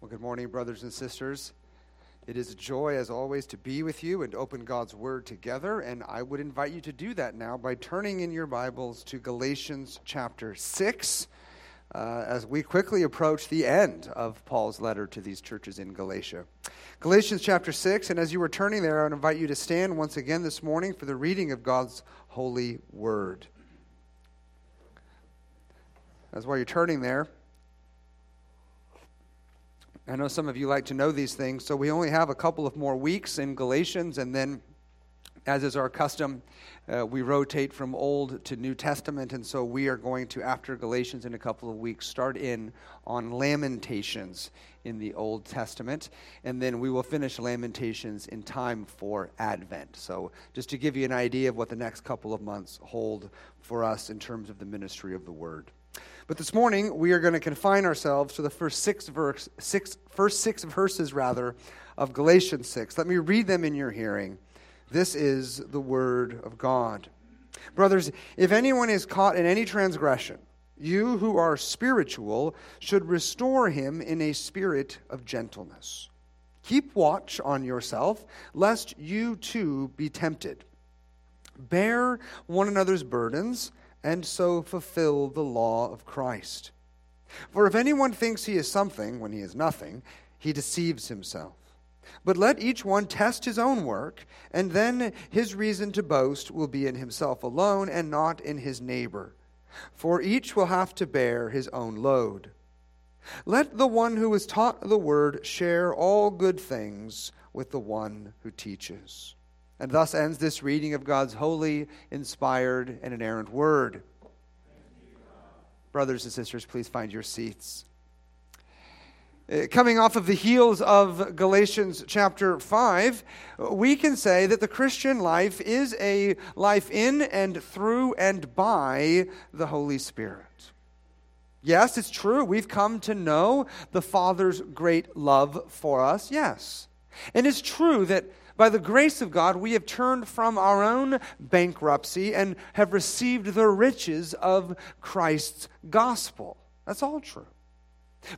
Well, good morning, brothers and sisters. It is a joy, as always, to be with you and open God's Word together. And I would invite you to do that now by turning in your Bibles to Galatians chapter 6 uh, as we quickly approach the end of Paul's letter to these churches in Galatia. Galatians chapter 6, and as you were turning there, I would invite you to stand once again this morning for the reading of God's holy Word. As while you're turning there, I know some of you like to know these things, so we only have a couple of more weeks in Galatians, and then, as is our custom, uh, we rotate from Old to New Testament, and so we are going to, after Galatians in a couple of weeks, start in on Lamentations in the Old Testament, and then we will finish Lamentations in time for Advent. So, just to give you an idea of what the next couple of months hold for us in terms of the ministry of the Word. But this morning, we are going to confine ourselves to the first six, verse, six, first six verses rather, of Galatians 6. Let me read them in your hearing. This is the Word of God. Brothers, if anyone is caught in any transgression, you who are spiritual should restore him in a spirit of gentleness. Keep watch on yourself, lest you too be tempted. Bear one another's burdens and so fulfill the law of Christ. For if anyone thinks he is something when he is nothing, he deceives himself. But let each one test his own work, and then his reason to boast will be in himself alone and not in his neighbor. For each will have to bear his own load. Let the one who is taught the word share all good things with the one who teaches. And thus ends this reading of God's holy, inspired, and inerrant word. Brothers and sisters, please find your seats. Uh, coming off of the heels of Galatians chapter 5, we can say that the Christian life is a life in and through and by the Holy Spirit. Yes, it's true. We've come to know the Father's great love for us. Yes. And it's true that by the grace of God, we have turned from our own bankruptcy and have received the riches of Christ's gospel. That's all true.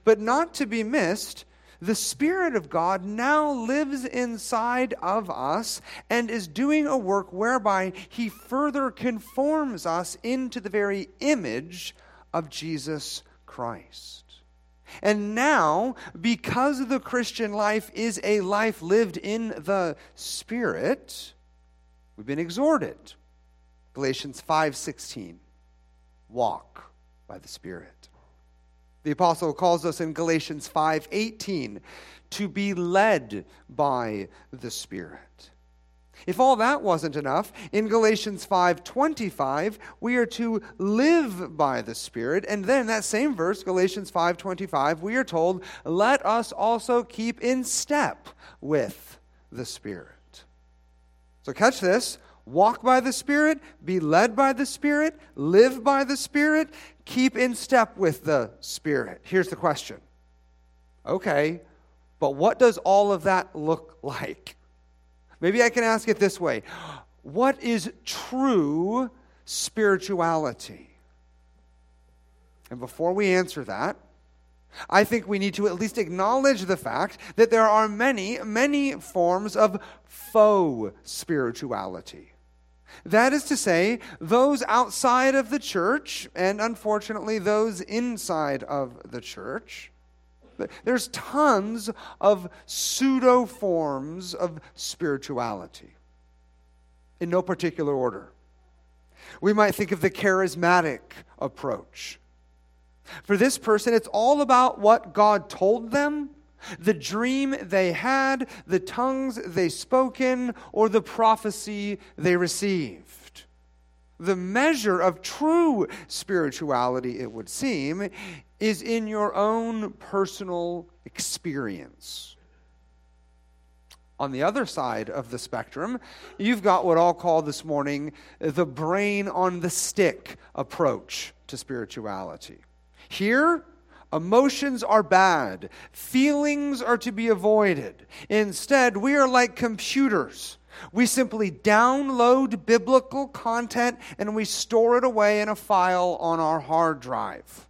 But not to be missed, the Spirit of God now lives inside of us and is doing a work whereby He further conforms us into the very image of Jesus Christ. And now, because the Christian life is a life lived in the Spirit, we've been exhorted. Galatians 5:16. Walk by the Spirit. The apostle calls us in Galatians 5:18 to be led by the Spirit. If all that wasn't enough, in Galatians 5:25, we are to live by the Spirit, and then that same verse, Galatians 5:25, we are told, "Let us also keep in step with the Spirit." So catch this, walk by the Spirit, be led by the Spirit, live by the Spirit, keep in step with the Spirit. Here's the question. Okay, but what does all of that look like? Maybe I can ask it this way What is true spirituality? And before we answer that, I think we need to at least acknowledge the fact that there are many, many forms of faux spirituality. That is to say, those outside of the church, and unfortunately, those inside of the church, there's tons of pseudo forms of spirituality in no particular order. We might think of the charismatic approach. For this person, it's all about what God told them, the dream they had, the tongues they spoke in, or the prophecy they received. The measure of true spirituality, it would seem, is in your own personal experience. On the other side of the spectrum, you've got what I'll call this morning the brain on the stick approach to spirituality. Here, emotions are bad, feelings are to be avoided. Instead, we are like computers. We simply download biblical content and we store it away in a file on our hard drive.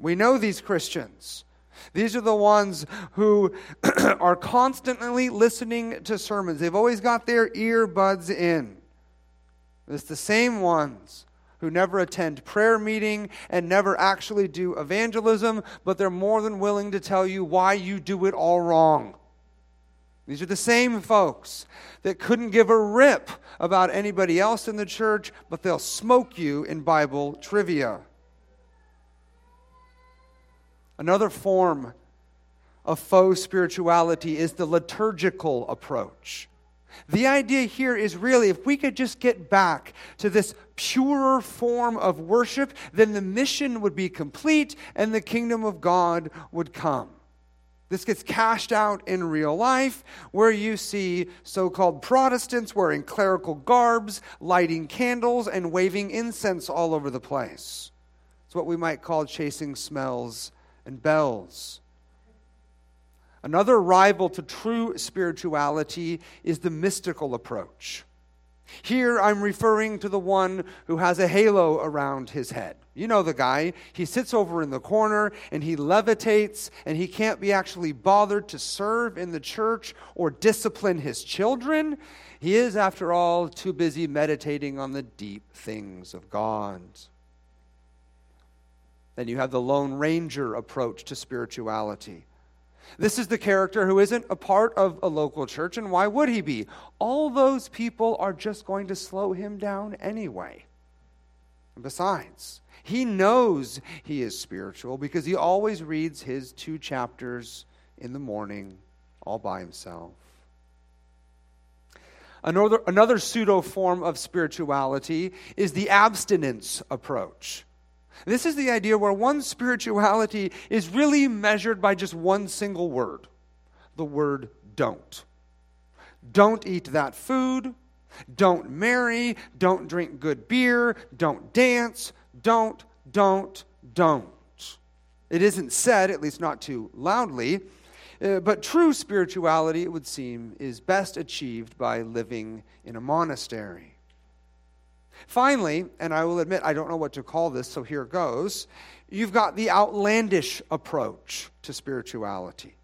We know these Christians. These are the ones who are constantly listening to sermons. They've always got their earbuds in. It's the same ones who never attend prayer meeting and never actually do evangelism, but they're more than willing to tell you why you do it all wrong. These are the same folks that couldn't give a rip about anybody else in the church, but they'll smoke you in Bible trivia. Another form of faux spirituality is the liturgical approach. The idea here is really if we could just get back to this purer form of worship, then the mission would be complete and the kingdom of God would come. This gets cashed out in real life, where you see so called Protestants wearing clerical garbs, lighting candles, and waving incense all over the place. It's what we might call chasing smells and bells. Another rival to true spirituality is the mystical approach. Here I'm referring to the one who has a halo around his head. You know the guy. He sits over in the corner and he levitates and he can't be actually bothered to serve in the church or discipline his children. He is, after all, too busy meditating on the deep things of God. Then you have the Lone Ranger approach to spirituality. This is the character who isn't a part of a local church, and why would he be? All those people are just going to slow him down anyway. And besides, he knows he is spiritual because he always reads his two chapters in the morning all by himself. Another, another pseudo form of spirituality is the abstinence approach. This is the idea where one spirituality is really measured by just one single word the word don't. Don't eat that food. Don't marry. Don't drink good beer. Don't dance. Don't, don't, don't. It isn't said, at least not too loudly, uh, but true spirituality, it would seem, is best achieved by living in a monastery. Finally, and I will admit I don't know what to call this, so here goes. You've got the outlandish approach to spirituality.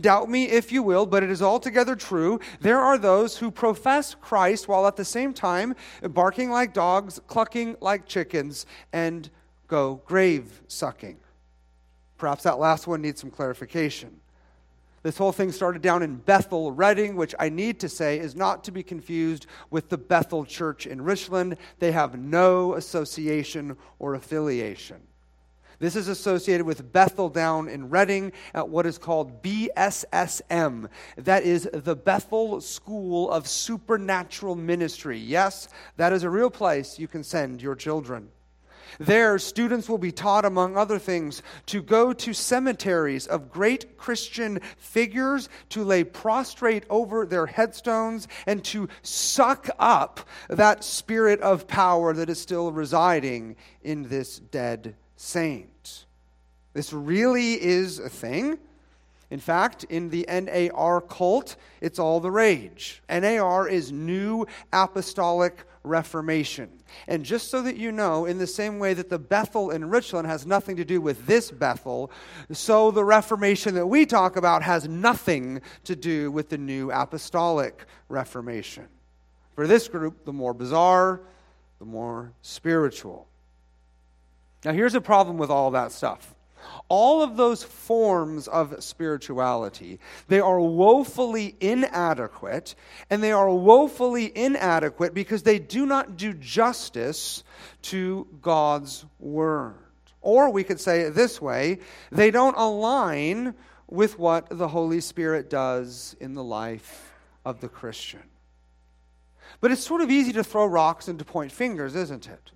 Doubt me if you will, but it is altogether true. There are those who profess Christ while at the same time barking like dogs, clucking like chickens, and go grave sucking. Perhaps that last one needs some clarification. This whole thing started down in Bethel, Redding, which I need to say is not to be confused with the Bethel Church in Richland. They have no association or affiliation. This is associated with Bethel down in Redding at what is called BSSM. That is the Bethel School of Supernatural Ministry. Yes, that is a real place you can send your children. There, students will be taught, among other things, to go to cemeteries of great Christian figures, to lay prostrate over their headstones, and to suck up that spirit of power that is still residing in this dead saint. This really is a thing. In fact, in the NAR cult, it's all the rage. NAR is New Apostolic Reformation. And just so that you know, in the same way that the Bethel in Richland has nothing to do with this Bethel, so the Reformation that we talk about has nothing to do with the New Apostolic Reformation. For this group, the more bizarre, the more spiritual. Now, here's a problem with all that stuff all of those forms of spirituality, they are woefully inadequate, and they are woefully inadequate because they do not do justice to God's Word. Or we could say it this way they don't align with what the Holy Spirit does in the life of the Christian. But it's sort of easy to throw rocks and to point fingers, isn't it?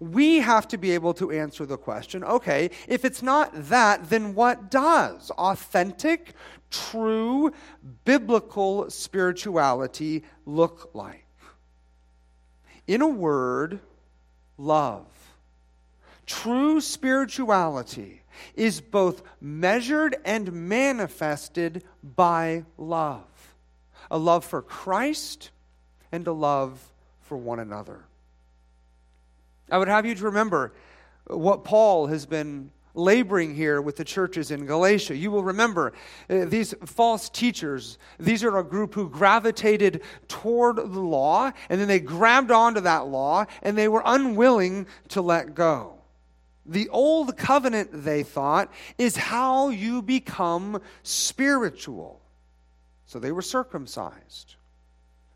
We have to be able to answer the question okay, if it's not that, then what does authentic, true, biblical spirituality look like? In a word, love. True spirituality is both measured and manifested by love a love for Christ and a love for one another. I would have you to remember what Paul has been laboring here with the churches in Galatia. You will remember uh, these false teachers, these are a group who gravitated toward the law, and then they grabbed onto that law, and they were unwilling to let go. The old covenant, they thought, is how you become spiritual. So they were circumcised.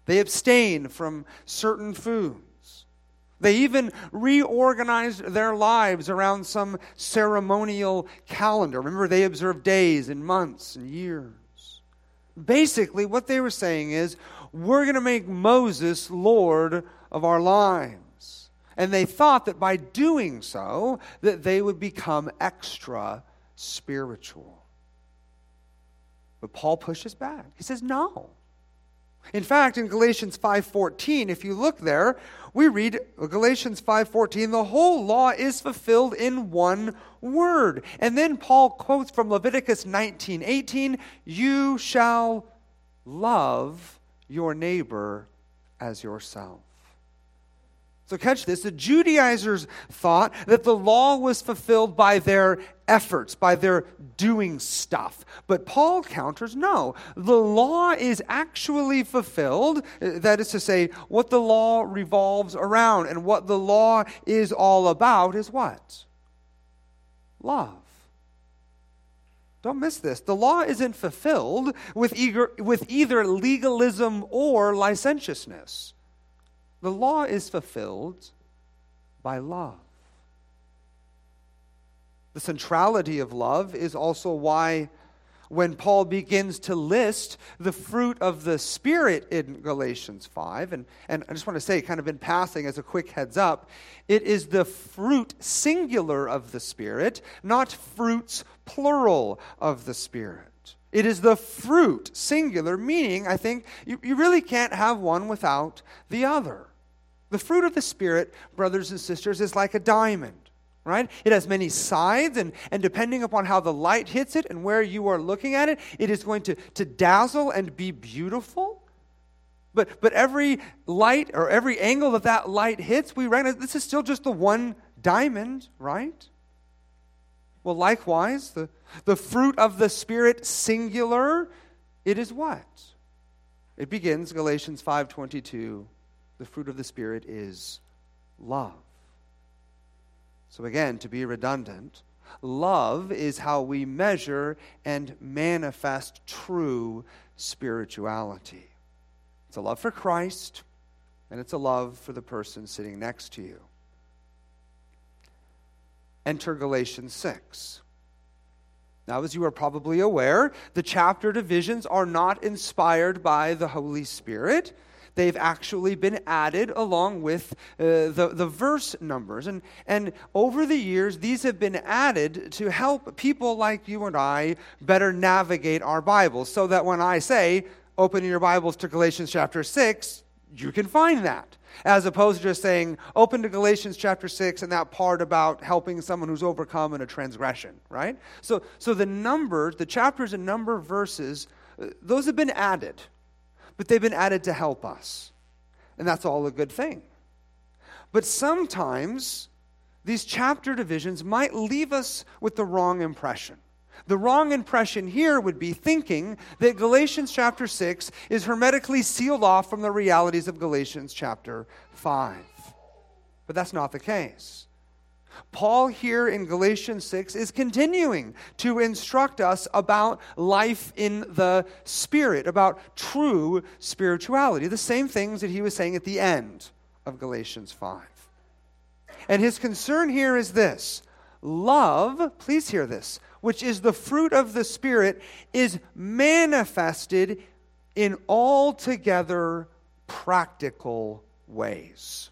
They abstained from certain foods. They even reorganized their lives around some ceremonial calendar. Remember, they observed days and months and years. Basically, what they were saying is, we're going to make Moses Lord of our lives. And they thought that by doing so, that they would become extra spiritual. But Paul pushes back. He says, no. In fact, in Galatians 5:14, if you look there, we read Galatians 5:14, the whole law is fulfilled in one word. And then Paul quotes from Leviticus 19:18, you shall love your neighbor as yourself. So, catch this. The Judaizers thought that the law was fulfilled by their efforts, by their doing stuff. But Paul counters no. The law is actually fulfilled. That is to say, what the law revolves around and what the law is all about is what? Love. Don't miss this. The law isn't fulfilled with, eager, with either legalism or licentiousness. The law is fulfilled by love. The centrality of love is also why, when Paul begins to list the fruit of the Spirit in Galatians 5, and, and I just want to say, kind of in passing as a quick heads up, it is the fruit singular of the Spirit, not fruits plural of the Spirit. It is the fruit singular, meaning, I think, you, you really can't have one without the other. The fruit of the Spirit, brothers and sisters, is like a diamond, right? It has many sides, and, and depending upon how the light hits it and where you are looking at it, it is going to, to dazzle and be beautiful. But, but every light or every angle that that light hits, we recognize this is still just the one diamond, right? Well, likewise, the, the fruit of the Spirit, singular, it is what? It begins, Galatians 5.22, the fruit of the Spirit is love. So, again, to be redundant, love is how we measure and manifest true spirituality. It's a love for Christ, and it's a love for the person sitting next to you. Enter Galatians 6. Now, as you are probably aware, the chapter divisions are not inspired by the Holy Spirit they've actually been added along with uh, the, the verse numbers. And, and over the years, these have been added to help people like you and I better navigate our Bibles so that when I say, open your Bibles to Galatians chapter 6, you can find that. As opposed to just saying, open to Galatians chapter 6 and that part about helping someone who's overcome in a transgression, right? So, so the numbers, the chapters and number verses, uh, those have been added but they've been added to help us. And that's all a good thing. But sometimes these chapter divisions might leave us with the wrong impression. The wrong impression here would be thinking that Galatians chapter 6 is hermetically sealed off from the realities of Galatians chapter 5. But that's not the case. Paul here in Galatians 6 is continuing to instruct us about life in the Spirit, about true spirituality, the same things that he was saying at the end of Galatians 5. And his concern here is this love, please hear this, which is the fruit of the Spirit, is manifested in altogether practical ways.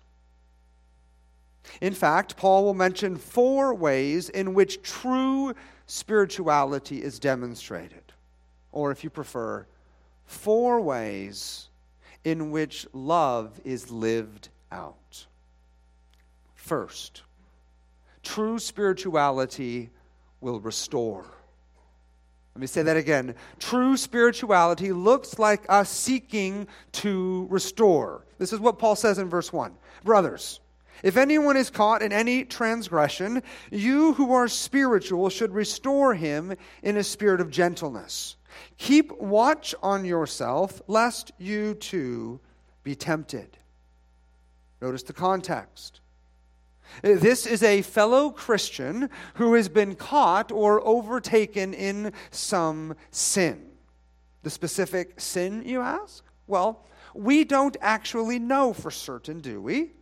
In fact, Paul will mention four ways in which true spirituality is demonstrated. Or, if you prefer, four ways in which love is lived out. First, true spirituality will restore. Let me say that again. True spirituality looks like us seeking to restore. This is what Paul says in verse 1. Brothers, If anyone is caught in any transgression, you who are spiritual should restore him in a spirit of gentleness. Keep watch on yourself, lest you too be tempted. Notice the context. This is a fellow Christian who has been caught or overtaken in some sin. The specific sin, you ask? Well, we don't actually know for certain, do we?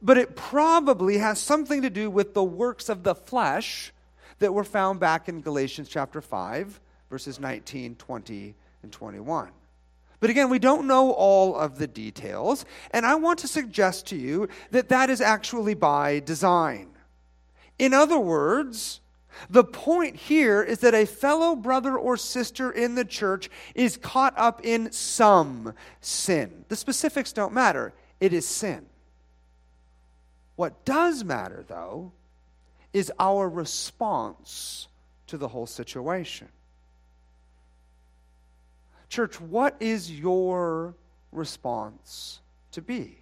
But it probably has something to do with the works of the flesh that were found back in Galatians chapter 5, verses 19, 20, and 21. But again, we don't know all of the details, and I want to suggest to you that that is actually by design. In other words, the point here is that a fellow brother or sister in the church is caught up in some sin. The specifics don't matter, it is sin. What does matter, though, is our response to the whole situation. Church, what is your response to be?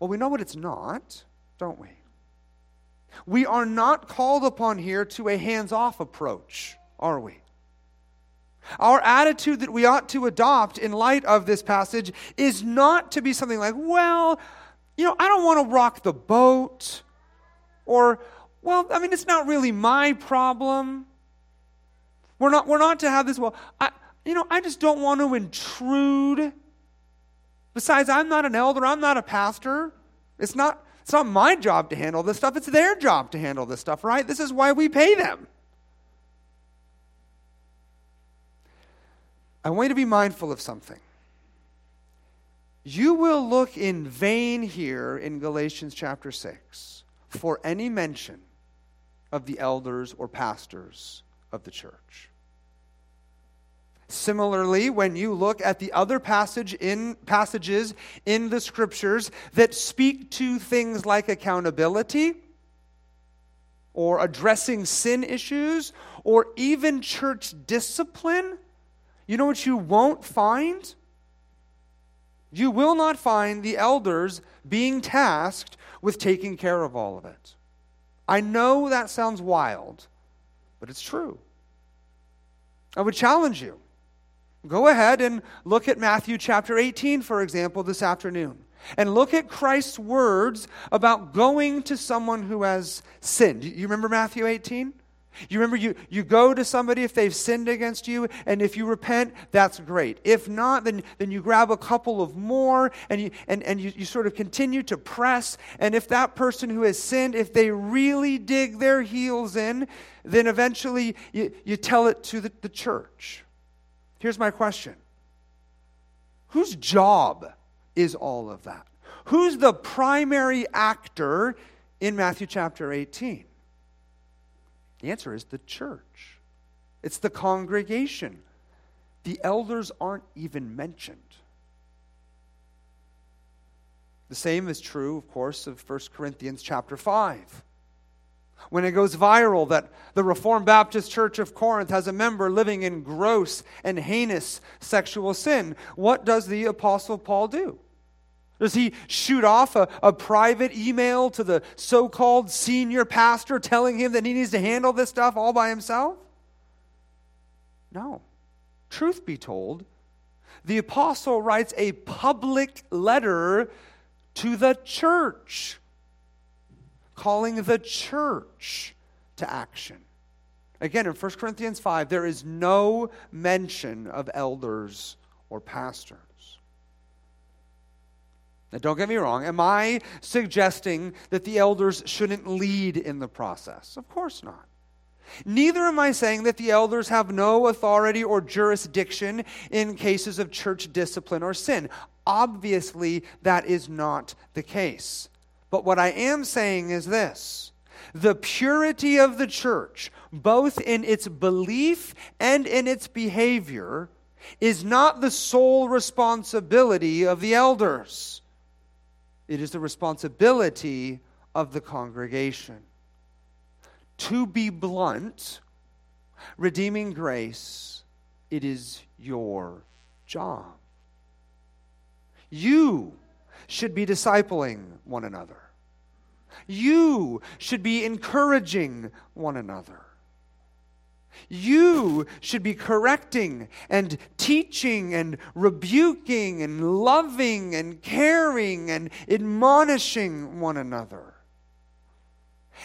Well, we know what it's not, don't we? We are not called upon here to a hands off approach, are we? Our attitude that we ought to adopt in light of this passage is not to be something like, well, you know, I don't want to rock the boat. Or, well, I mean, it's not really my problem. We're not, we're not to have this, well, I, you know, I just don't want to intrude. Besides, I'm not an elder, I'm not a pastor. It's not, it's not my job to handle this stuff, it's their job to handle this stuff, right? This is why we pay them. I want you to be mindful of something. You will look in vain here in Galatians chapter 6 for any mention of the elders or pastors of the church. Similarly, when you look at the other passage in passages in the scriptures that speak to things like accountability or addressing sin issues or even church discipline, you know what you won't find? You will not find the elders being tasked with taking care of all of it. I know that sounds wild, but it's true. I would challenge you. Go ahead and look at Matthew chapter 18, for example, this afternoon. And look at Christ's words about going to someone who has sinned. You remember Matthew 18? You remember you, you go to somebody if they've sinned against you, and if you repent, that's great. If not, then, then you grab a couple of more and, you, and, and you, you sort of continue to press. And if that person who has sinned, if they really dig their heels in, then eventually you, you tell it to the, the church. Here's my question Whose job is all of that? Who's the primary actor in Matthew chapter 18? The answer is the church, it's the congregation. The elders aren't even mentioned. The same is true, of course, of 1 Corinthians chapter 5. When it goes viral that the Reformed Baptist Church of Corinth has a member living in gross and heinous sexual sin, what does the Apostle Paul do? Does he shoot off a, a private email to the so called senior pastor telling him that he needs to handle this stuff all by himself? No. Truth be told, the apostle writes a public letter to the church, calling the church to action. Again, in 1 Corinthians 5, there is no mention of elders or pastors. Now, don't get me wrong. Am I suggesting that the elders shouldn't lead in the process? Of course not. Neither am I saying that the elders have no authority or jurisdiction in cases of church discipline or sin. Obviously, that is not the case. But what I am saying is this the purity of the church, both in its belief and in its behavior, is not the sole responsibility of the elders. It is the responsibility of the congregation. To be blunt, redeeming grace, it is your job. You should be discipling one another. You should be encouraging one another. You should be correcting and teaching and rebuking and loving and caring and admonishing one another.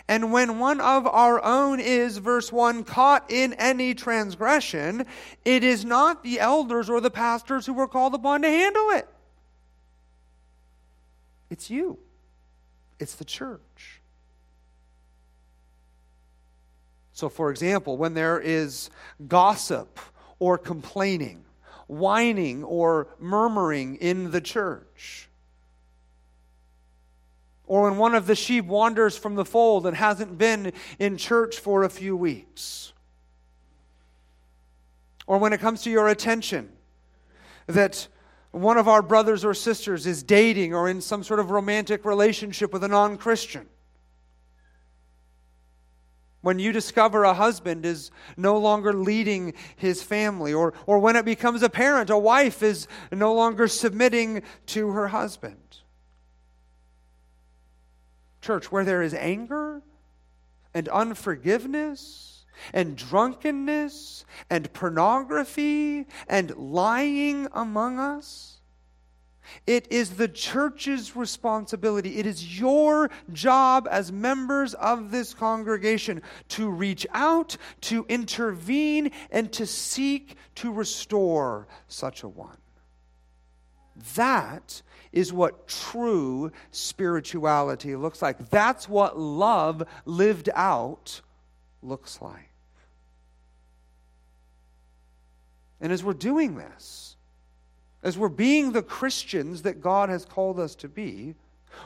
And when one of our own is, verse 1, caught in any transgression, it is not the elders or the pastors who are called upon to handle it. It's you, it's the church. So, for example, when there is gossip or complaining, whining or murmuring in the church, or when one of the sheep wanders from the fold and hasn't been in church for a few weeks, or when it comes to your attention that one of our brothers or sisters is dating or in some sort of romantic relationship with a non Christian when you discover a husband is no longer leading his family, or, or when it becomes apparent a wife is no longer submitting to her husband. Church, where there is anger and unforgiveness and drunkenness and pornography and lying among us, it is the church's responsibility. It is your job as members of this congregation to reach out, to intervene, and to seek to restore such a one. That is what true spirituality looks like. That's what love lived out looks like. And as we're doing this, as we're being the Christians that God has called us to be,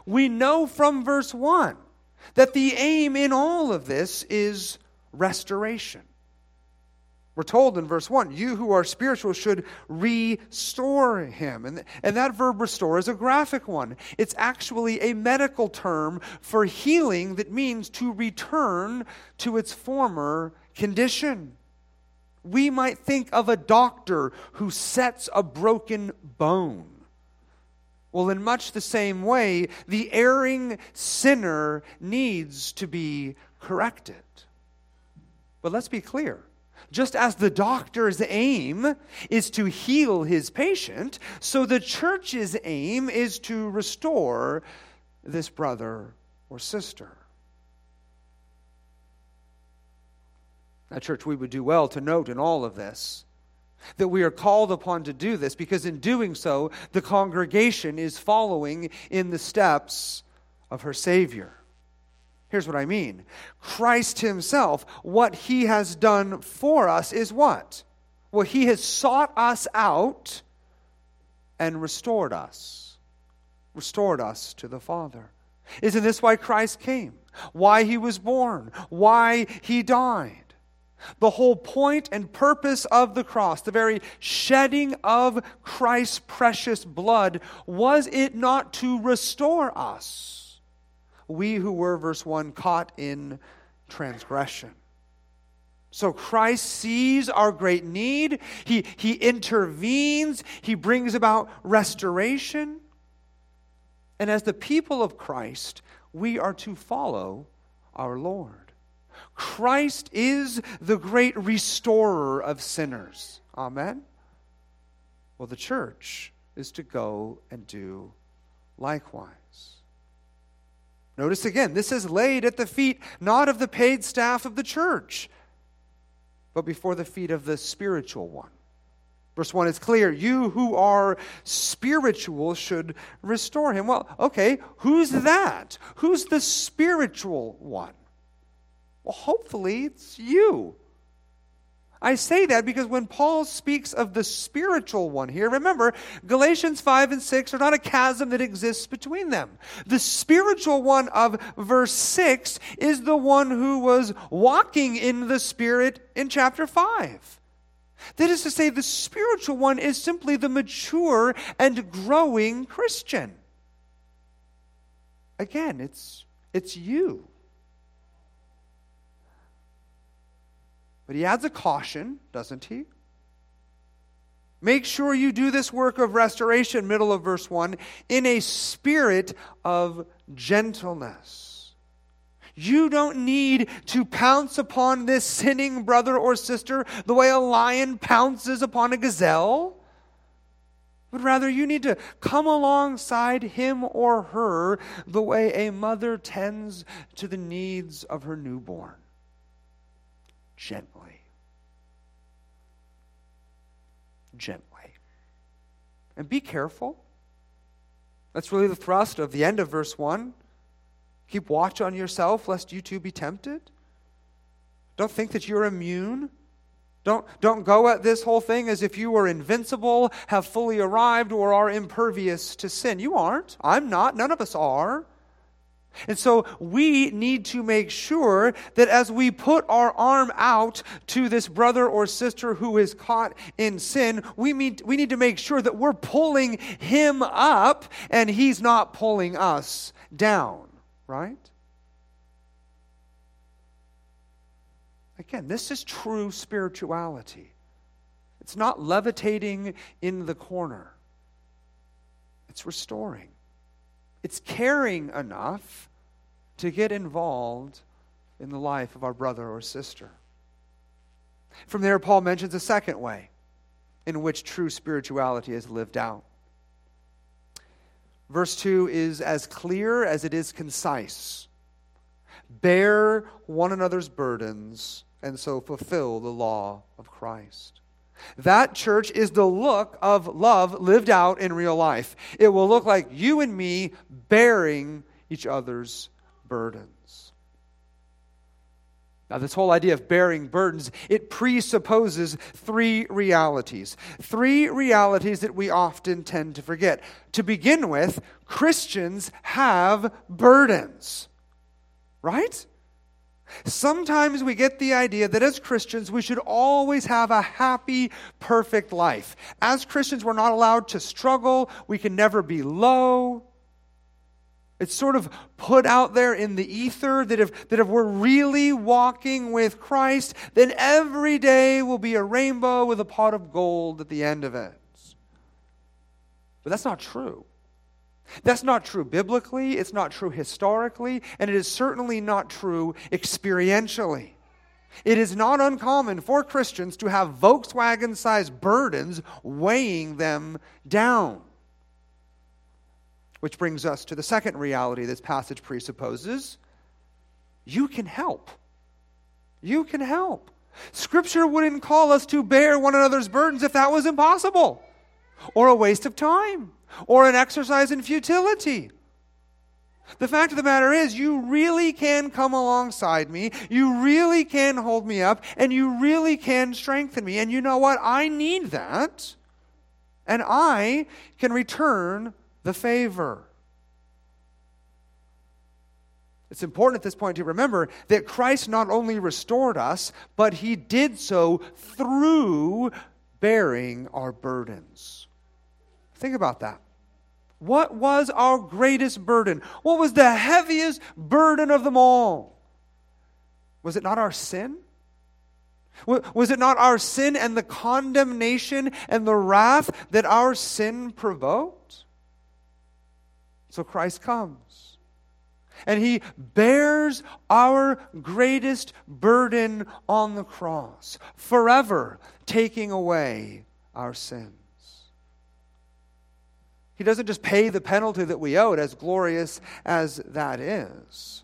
we know from verse 1 that the aim in all of this is restoration. We're told in verse 1, you who are spiritual should restore him. And, and that verb restore is a graphic one. It's actually a medical term for healing that means to return to its former condition we might think of a doctor who sets a broken bone. Well, in much the same way, the erring sinner needs to be corrected. But let's be clear. Just as the doctor's aim is to heal his patient, so the church's aim is to restore this brother or sister. Now, church, we would do well to note in all of this that we are called upon to do this because in doing so, the congregation is following in the steps of her Savior. Here's what I mean Christ Himself, what He has done for us is what? Well, He has sought us out and restored us, restored us to the Father. Isn't this why Christ came? Why He was born? Why He died? The whole point and purpose of the cross, the very shedding of Christ's precious blood, was it not to restore us? We who were, verse 1, caught in transgression. So Christ sees our great need. He, he intervenes. He brings about restoration. And as the people of Christ, we are to follow our Lord. Christ is the great restorer of sinners. Amen? Well, the church is to go and do likewise. Notice again, this is laid at the feet not of the paid staff of the church, but before the feet of the spiritual one. Verse 1 is clear. You who are spiritual should restore him. Well, okay, who's that? Who's the spiritual one? Well, hopefully it's you. I say that because when Paul speaks of the spiritual one here, remember, Galatians 5 and 6 are not a chasm that exists between them. The spiritual one of verse 6 is the one who was walking in the Spirit in chapter 5. That is to say, the spiritual one is simply the mature and growing Christian. Again, it's, it's you. But he adds a caution, doesn't he? Make sure you do this work of restoration, middle of verse 1, in a spirit of gentleness. You don't need to pounce upon this sinning brother or sister the way a lion pounces upon a gazelle. But rather, you need to come alongside him or her the way a mother tends to the needs of her newborn gently. Gently. And be careful. That's really the thrust of the end of verse 1. Keep watch on yourself, lest you too be tempted. Don't think that you're immune. Don't, don't go at this whole thing as if you were invincible, have fully arrived, or are impervious to sin. You aren't. I'm not. None of us are. And so we need to make sure that as we put our arm out to this brother or sister who is caught in sin, we need, we need to make sure that we're pulling him up and he's not pulling us down, right? Again, this is true spirituality. It's not levitating in the corner, it's restoring. It's caring enough to get involved in the life of our brother or sister. From there, Paul mentions a second way in which true spirituality is lived out. Verse 2 is as clear as it is concise. Bear one another's burdens and so fulfill the law of Christ. That church is the look of love lived out in real life. It will look like you and me bearing each other's burdens. Now, this whole idea of bearing burdens, it presupposes three realities. Three realities that we often tend to forget. To begin with, Christians have burdens, right? Sometimes we get the idea that as Christians, we should always have a happy, perfect life. As Christians, we're not allowed to struggle, we can never be low. It's sort of put out there in the ether that if, that if we're really walking with Christ, then every day will be a rainbow with a pot of gold at the end of it. But that's not true. That's not true biblically, it's not true historically, and it is certainly not true experientially. It is not uncommon for Christians to have Volkswagen sized burdens weighing them down. Which brings us to the second reality this passage presupposes you can help. You can help. Scripture wouldn't call us to bear one another's burdens if that was impossible, or a waste of time, or an exercise in futility. The fact of the matter is, you really can come alongside me. You really can hold me up, and you really can strengthen me. And you know what? I need that. And I can return the favor. It's important at this point to remember that Christ not only restored us, but he did so through bearing our burdens. Think about that. What was our greatest burden? What was the heaviest burden of them all? Was it not our sin? Was it not our sin and the condemnation and the wrath that our sin provoked? So Christ comes. And he bears our greatest burden on the cross, forever taking away our sins. He doesn't just pay the penalty that we owed, as glorious as that is.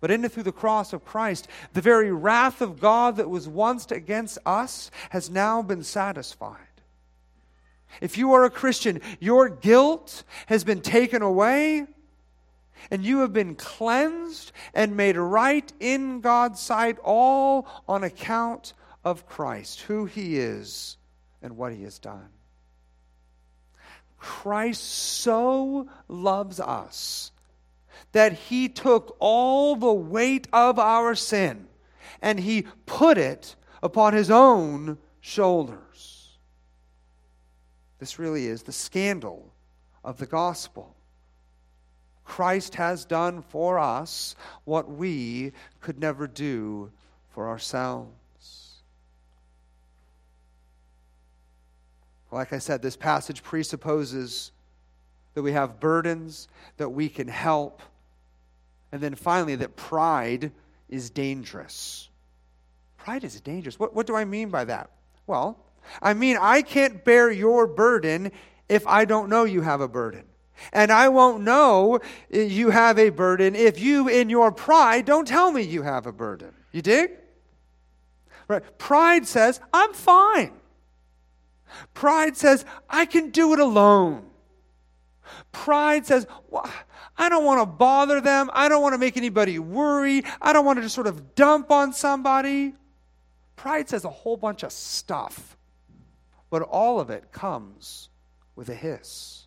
But in and through the cross of Christ, the very wrath of God that was once against us has now been satisfied. If you are a Christian, your guilt has been taken away and you have been cleansed and made right in God's sight, all on account of Christ, who He is and what He has done. Christ so loves us that He took all the weight of our sin and He put it upon His own shoulders. This really is the scandal of the gospel. Christ has done for us what we could never do for ourselves. Like I said, this passage presupposes that we have burdens, that we can help, and then finally, that pride is dangerous. Pride is dangerous. What, what do I mean by that? Well, I mean, I can't bear your burden if I don't know you have a burden. And I won't know you have a burden if you, in your pride, don't tell me you have a burden. You dig? Right? Pride says, I'm fine. Pride says, I can do it alone. Pride says, well, I don't want to bother them. I don't want to make anybody worry. I don't want to just sort of dump on somebody. Pride says a whole bunch of stuff, but all of it comes with a hiss.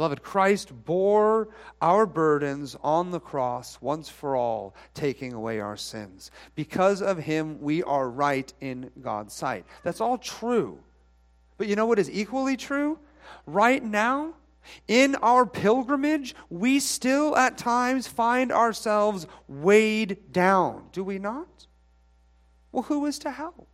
Beloved, Christ bore our burdens on the cross once for all, taking away our sins. Because of him, we are right in God's sight. That's all true. But you know what is equally true? Right now, in our pilgrimage, we still at times find ourselves weighed down, do we not? Well, who is to help?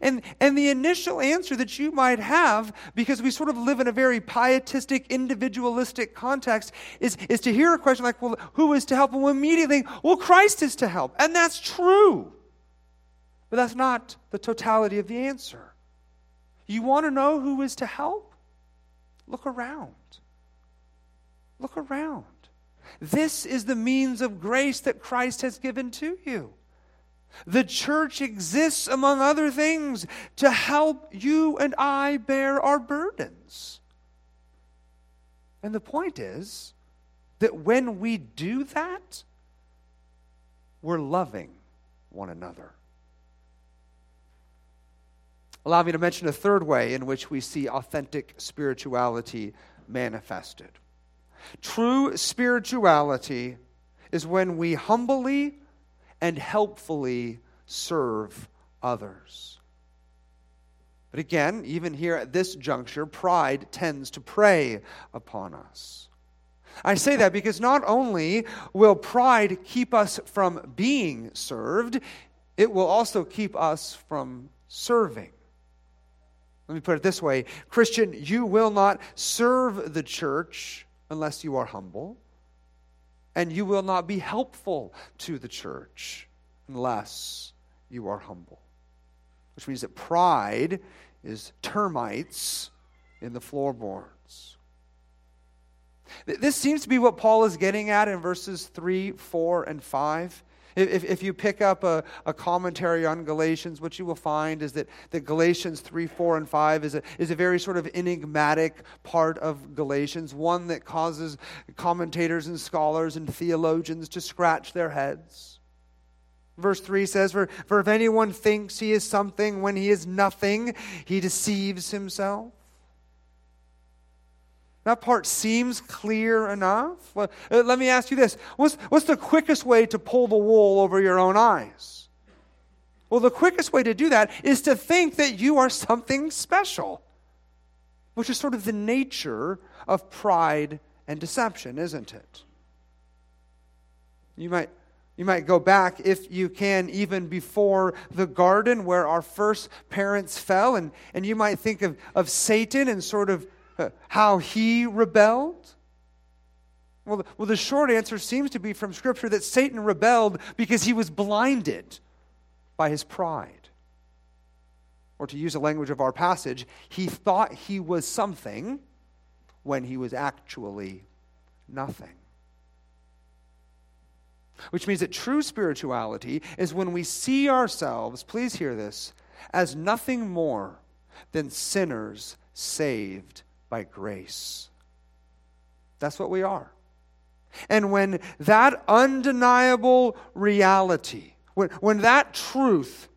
And, and the initial answer that you might have, because we sort of live in a very pietistic, individualistic context, is, is to hear a question like, well, who is to help? And we'll immediately think, well, Christ is to help. And that's true. But that's not the totality of the answer. You want to know who is to help? Look around. Look around. This is the means of grace that Christ has given to you. The church exists, among other things, to help you and I bear our burdens. And the point is that when we do that, we're loving one another. Allow me to mention a third way in which we see authentic spirituality manifested. True spirituality is when we humbly and helpfully serve others. But again, even here at this juncture, pride tends to prey upon us. I say that because not only will pride keep us from being served, it will also keep us from serving. Let me put it this way Christian, you will not serve the church unless you are humble and you will not be helpful to the church unless you are humble. Which means that pride is termites in the floorboards. This seems to be what Paul is getting at in verses 3, 4, and 5. If, if you pick up a, a commentary on Galatians, what you will find is that, that Galatians 3, 4, and 5 is a, is a very sort of enigmatic part of Galatians, one that causes commentators and scholars and theologians to scratch their heads. Verse 3 says, for, for if anyone thinks he is something when he is nothing, he deceives himself. That part seems clear enough. Well, uh, let me ask you this what's, what's the quickest way to pull the wool over your own eyes? Well, the quickest way to do that is to think that you are something special, which is sort of the nature of pride and deception, isn't it? You might, you might go back, if you can, even before the garden where our first parents fell, and, and you might think of, of Satan and sort of how he rebelled? Well the, well, the short answer seems to be from Scripture that Satan rebelled because he was blinded by his pride. Or to use the language of our passage, he thought he was something when he was actually nothing. Which means that true spirituality is when we see ourselves, please hear this, as nothing more than sinners saved by grace. That's what we are. And when that undeniable reality, when, when that truth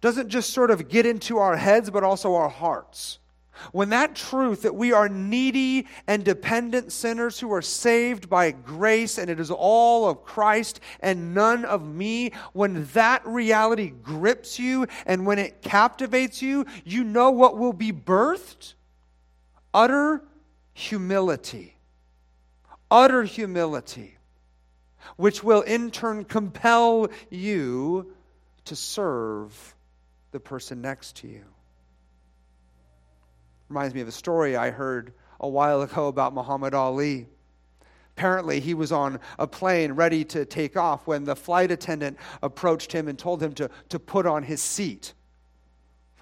doesn't just sort of get into our heads, but also our hearts, when that truth that we are needy and dependent sinners who are saved by grace and it is all of Christ and none of me, when that reality grips you and when it captivates you, you know what will be birthed? Utter humility. Utter humility, which will in turn compel you to serve the person next to you. Reminds me of a story I heard a while ago about Muhammad Ali. Apparently, he was on a plane ready to take off when the flight attendant approached him and told him to, to put on his seat.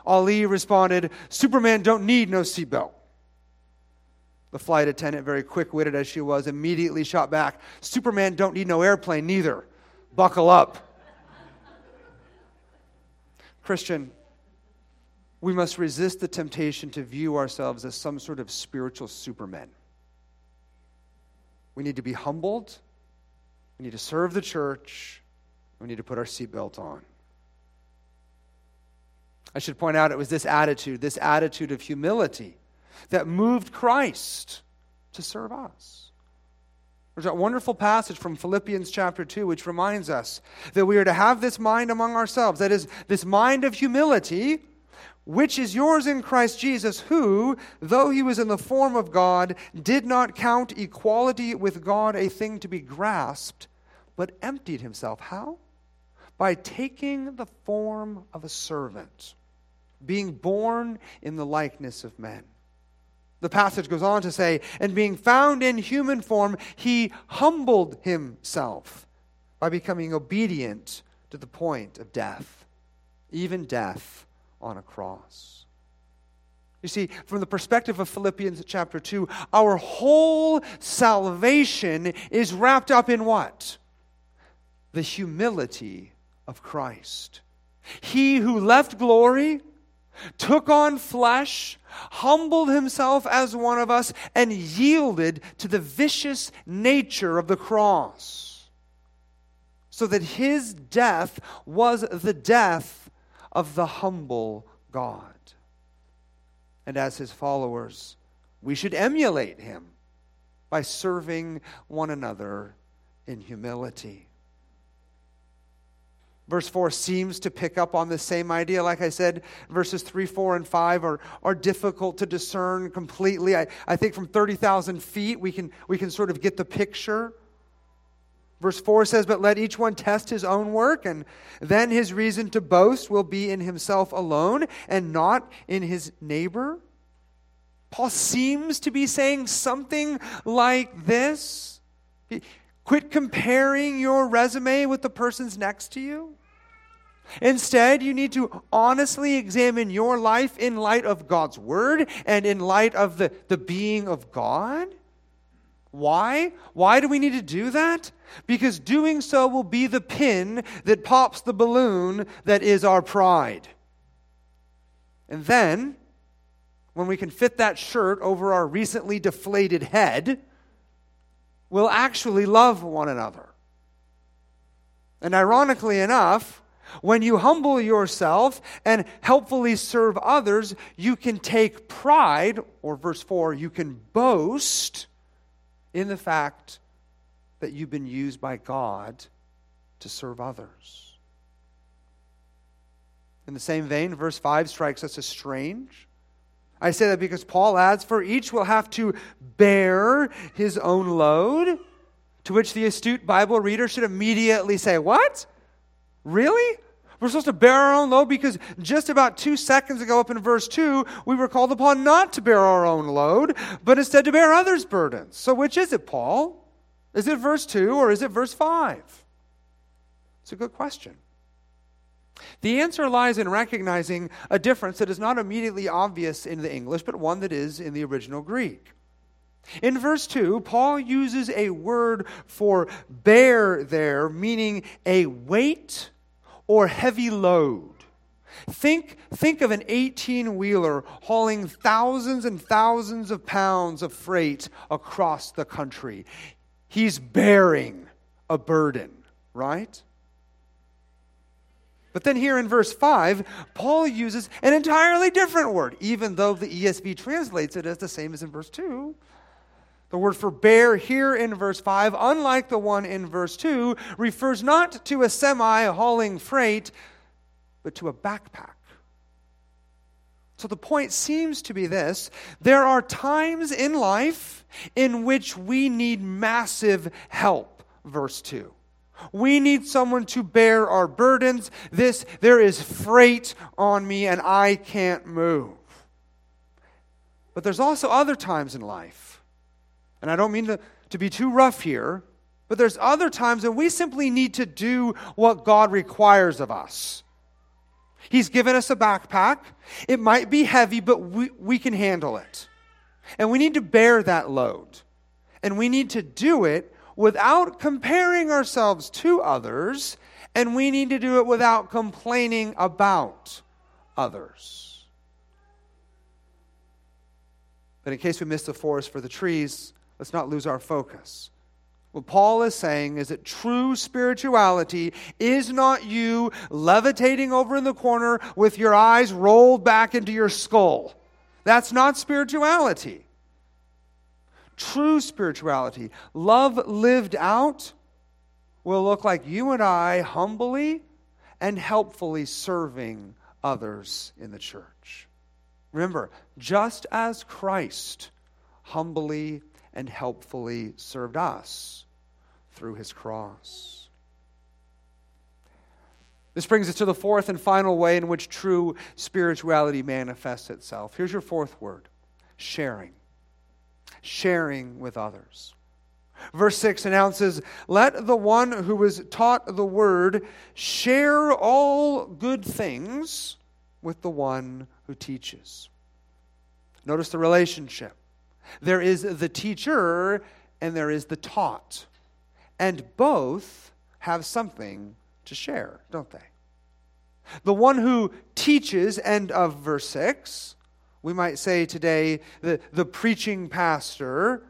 Ali responded, Superman don't need no seatbelt. The flight attendant, very quick witted as she was, immediately shot back, Superman don't need no airplane neither. Buckle up. Christian, we must resist the temptation to view ourselves as some sort of spiritual supermen. We need to be humbled. We need to serve the church. We need to put our seatbelt on. I should point out it was this attitude, this attitude of humility, that moved Christ to serve us. There's that wonderful passage from Philippians chapter 2, which reminds us that we are to have this mind among ourselves. That is, this mind of humility which is yours in Christ Jesus, who, though he was in the form of God, did not count equality with God a thing to be grasped, but emptied himself. How? By taking the form of a servant, being born in the likeness of men. The passage goes on to say, and being found in human form, he humbled himself by becoming obedient to the point of death, even death on a cross. You see, from the perspective of Philippians chapter 2, our whole salvation is wrapped up in what? The humility of Christ. He who left glory, took on flesh, humbled himself as one of us, and yielded to the vicious nature of the cross. So that his death was the death of the humble God. And as his followers, we should emulate him by serving one another in humility. Verse 4 seems to pick up on the same idea. Like I said, verses 3, 4, and 5 are, are difficult to discern completely. I, I think from 30,000 feet, we can, we can sort of get the picture. Verse 4 says, But let each one test his own work, and then his reason to boast will be in himself alone and not in his neighbor. Paul seems to be saying something like this Quit comparing your resume with the person's next to you. Instead, you need to honestly examine your life in light of God's word and in light of the, the being of God. Why? Why do we need to do that? Because doing so will be the pin that pops the balloon that is our pride. And then, when we can fit that shirt over our recently deflated head, we'll actually love one another. And ironically enough, when you humble yourself and helpfully serve others, you can take pride, or verse 4, you can boast in the fact that you've been used by God to serve others. In the same vein, verse 5 strikes us as strange. I say that because Paul adds, For each will have to bear his own load. To which the astute Bible reader should immediately say, What? Really? We're supposed to bear our own load because just about two seconds ago, up in verse 2, we were called upon not to bear our own load, but instead to bear others' burdens. So, which is it, Paul? Is it verse 2 or is it verse 5? It's a good question. The answer lies in recognizing a difference that is not immediately obvious in the English, but one that is in the original Greek. In verse 2, Paul uses a word for bear there, meaning a weight or heavy load. Think, think of an 18 wheeler hauling thousands and thousands of pounds of freight across the country. He's bearing a burden, right? But then here in verse 5, Paul uses an entirely different word, even though the ESV translates it as the same as in verse 2. The word for bear here in verse 5, unlike the one in verse 2, refers not to a semi hauling freight, but to a backpack. So the point seems to be this there are times in life in which we need massive help, verse 2. We need someone to bear our burdens. This, there is freight on me and I can't move. But there's also other times in life, and I don't mean to, to be too rough here, but there's other times when we simply need to do what God requires of us. He's given us a backpack. It might be heavy, but we, we can handle it. And we need to bear that load. And we need to do it without comparing ourselves to others, and we need to do it without complaining about others. But in case we miss the forest for the trees, let's not lose our focus. What Paul is saying is that true spirituality is not you levitating over in the corner with your eyes rolled back into your skull. That's not spirituality. True spirituality, love lived out, will look like you and I humbly and helpfully serving others in the church. Remember, just as Christ humbly and helpfully served us through his cross. This brings us to the fourth and final way in which true spirituality manifests itself. Here's your fourth word sharing. Sharing with others. Verse 6 announces, Let the one who is taught the word share all good things with the one who teaches. Notice the relationship. There is the teacher and there is the taught. And both have something to share, don't they? The one who teaches, end of verse 6, we might say today, the, the preaching pastor,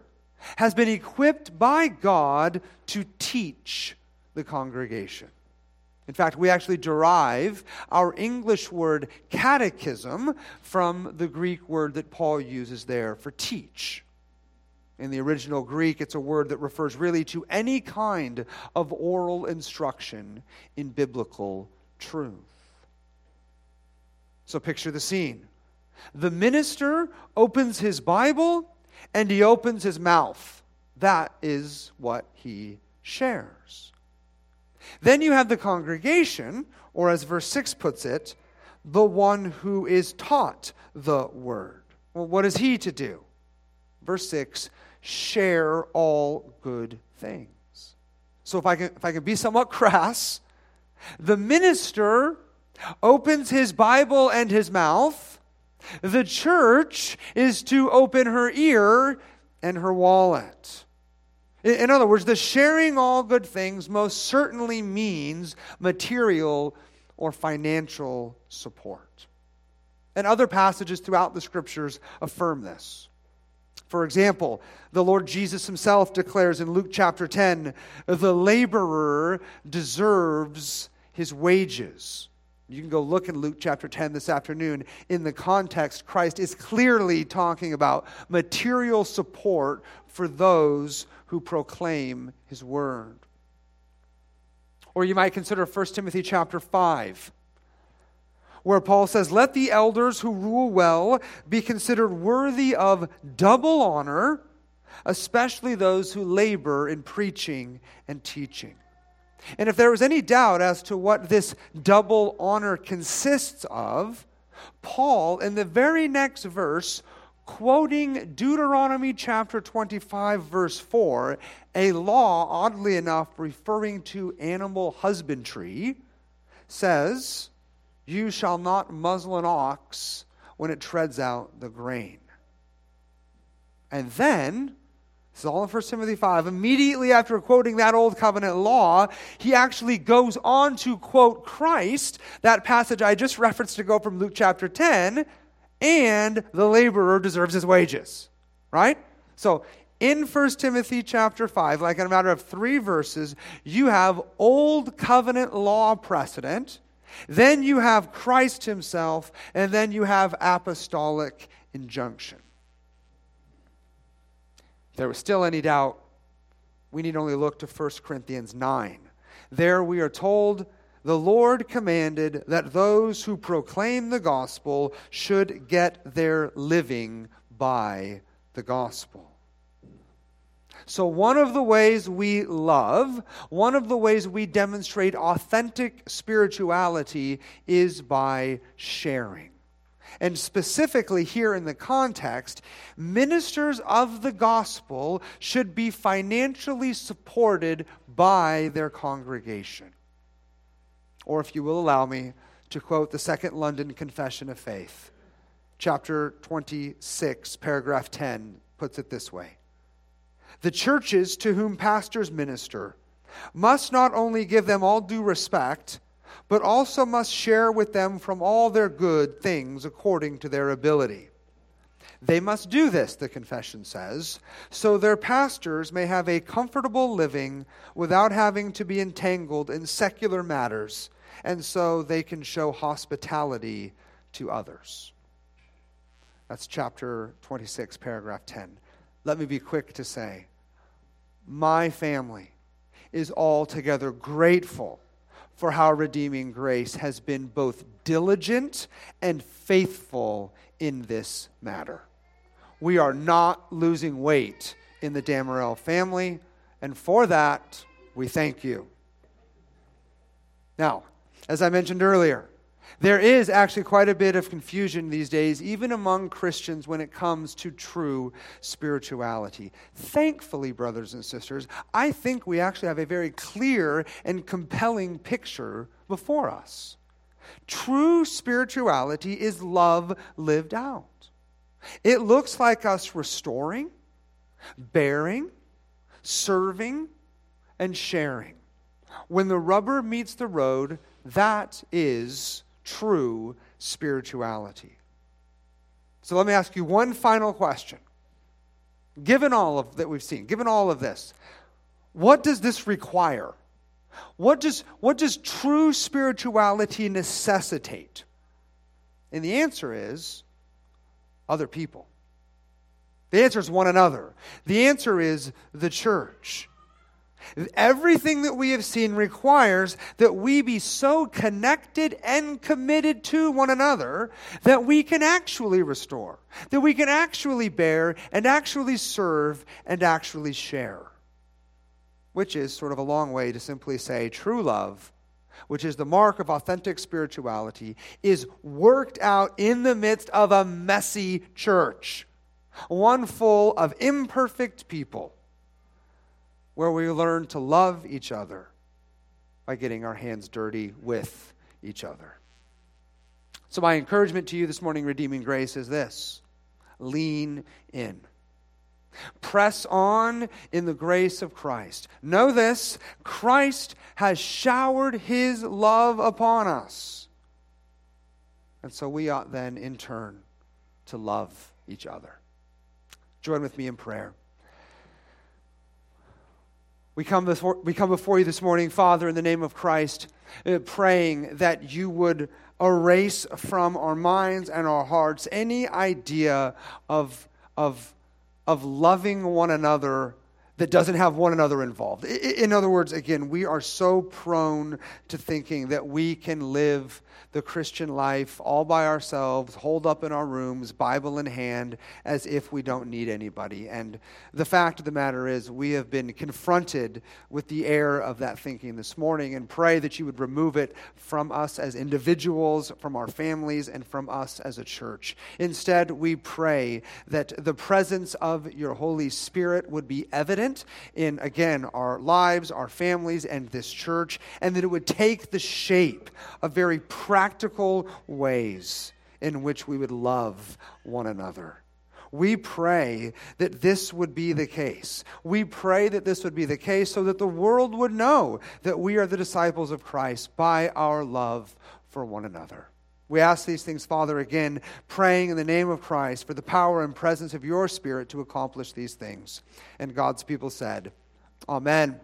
has been equipped by God to teach the congregation. In fact, we actually derive our English word catechism from the Greek word that Paul uses there for teach. In the original Greek, it's a word that refers really to any kind of oral instruction in biblical truth. So picture the scene. The minister opens his Bible and he opens his mouth. That is what he shares. Then you have the congregation, or as verse 6 puts it, the one who is taught the word. Well, what is he to do? Verse 6 share all good things. So if I can, if I can be somewhat crass, the minister opens his Bible and his mouth. The church is to open her ear and her wallet. In other words, the sharing all good things most certainly means material or financial support. And other passages throughout the scriptures affirm this. For example, the Lord Jesus himself declares in Luke chapter 10 the laborer deserves his wages. You can go look in Luke chapter 10 this afternoon. In the context, Christ is clearly talking about material support for those who proclaim his word. Or you might consider 1 Timothy chapter 5 where Paul says, Let the elders who rule well be considered worthy of double honor, especially those who labor in preaching and teaching. And if there was any doubt as to what this double honor consists of, Paul, in the very next verse, quoting Deuteronomy chapter 25, verse 4, a law, oddly enough, referring to animal husbandry, says, you shall not muzzle an ox when it treads out the grain. And then, this is all in 1 Timothy 5, immediately after quoting that old covenant law, he actually goes on to quote Christ, that passage I just referenced to go from Luke chapter 10, and the laborer deserves his wages. Right? So, in 1 Timothy chapter 5, like in a matter of three verses, you have old covenant law precedent then you have Christ himself, and then you have apostolic injunction. If there was still any doubt, we need only look to 1 Corinthians 9. There we are told the Lord commanded that those who proclaim the gospel should get their living by the gospel. So, one of the ways we love, one of the ways we demonstrate authentic spirituality is by sharing. And specifically, here in the context, ministers of the gospel should be financially supported by their congregation. Or, if you will allow me to quote the Second London Confession of Faith, chapter 26, paragraph 10, puts it this way The churches to whom pastors minister must not only give them all due respect but also must share with them from all their good things according to their ability. They must do this, the confession says, so their pastors may have a comfortable living without having to be entangled in secular matters, and so they can show hospitality to others. That's chapter 26, paragraph 10. Let me be quick to say, my family is altogether grateful for how redeeming grace has been both diligent and faithful in this matter. We are not losing weight in the Damerel family, and for that, we thank you. Now, as I mentioned earlier, there is actually quite a bit of confusion these days, even among Christians, when it comes to true spirituality. Thankfully, brothers and sisters, I think we actually have a very clear and compelling picture before us. True spirituality is love lived out. It looks like us restoring, bearing, serving, and sharing. When the rubber meets the road, that is true spirituality. So let me ask you one final question. Given all of that we've seen, given all of this, what does this require? What does, what does true spirituality necessitate? And the answer is other people. The answer is one another. The answer is the church. Everything that we have seen requires that we be so connected and committed to one another that we can actually restore, that we can actually bear and actually serve and actually share. Which is sort of a long way to simply say true love, which is the mark of authentic spirituality, is worked out in the midst of a messy church, one full of imperfect people where we learn to love each other by getting our hands dirty with each other. So, my encouragement to you this morning, Redeeming Grace, is this lean in. Press on in the grace of Christ. Know this Christ has showered his love upon us. And so we ought then, in turn, to love each other. Join with me in prayer. We come, before, we come before you this morning, Father, in the name of Christ, uh, praying that you would erase from our minds and our hearts any idea of, of, of loving one another that doesn't have one another involved. In other words, again, we are so prone to thinking that we can live the Christian life all by ourselves, holed up in our rooms, Bible in hand, as if we don't need anybody. And the fact of the matter is, we have been confronted with the error of that thinking this morning and pray that you would remove it from us as individuals, from our families, and from us as a church. Instead, we pray that the presence of your Holy Spirit would be evident in, again, our lives, our families, and this church, and that it would take the shape of very practical ways in which we would love one another. We pray that this would be the case. We pray that this would be the case so that the world would know that we are the disciples of Christ by our love for one another. We ask these things, Father, again, praying in the name of Christ for the power and presence of your Spirit to accomplish these things. And God's people said, Amen.